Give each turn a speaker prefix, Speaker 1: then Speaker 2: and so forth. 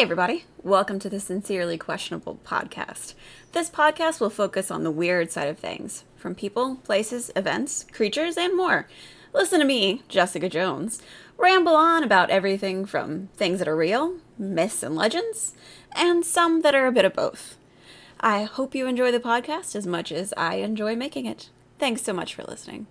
Speaker 1: Hey, everybody. Welcome to the Sincerely Questionable podcast. This podcast will focus on the weird side of things from people, places, events, creatures, and more. Listen to me, Jessica Jones, ramble on about everything from things that are real, myths and legends, and some that are a bit of both. I hope you enjoy the podcast as much as I enjoy making it. Thanks so much for listening.